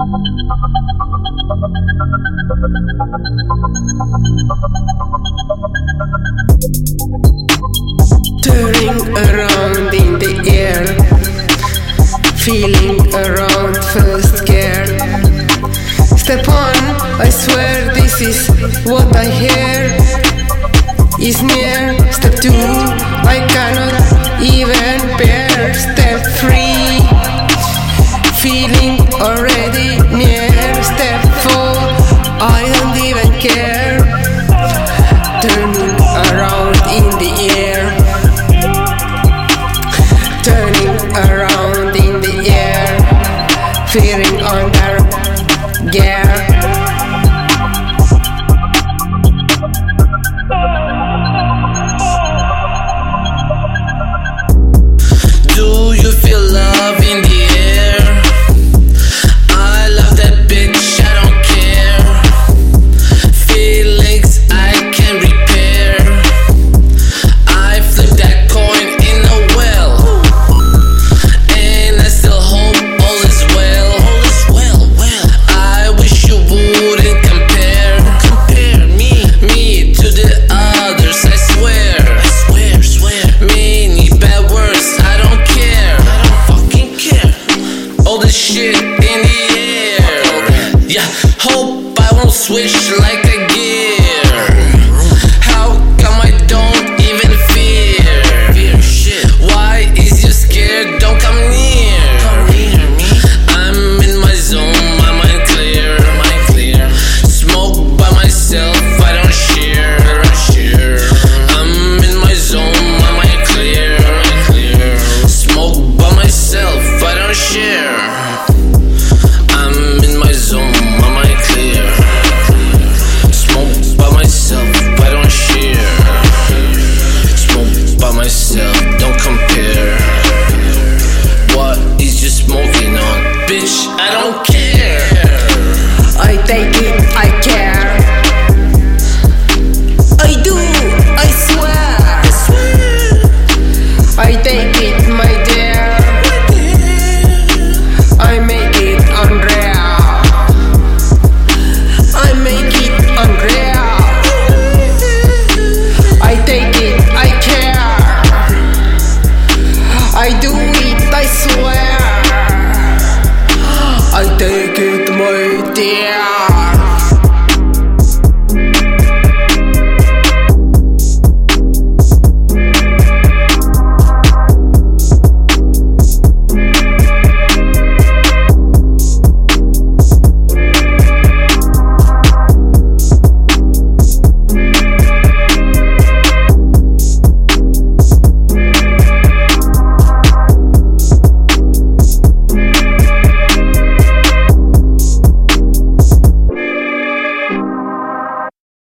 Turning around in the air, feeling around, first scared. Step on, I swear this is what I hear. Is near. Step two, around in the air. Turning around in the air. feeling on the air. shit in the air. Yeah, hope I won't switch like a gear. myself. I do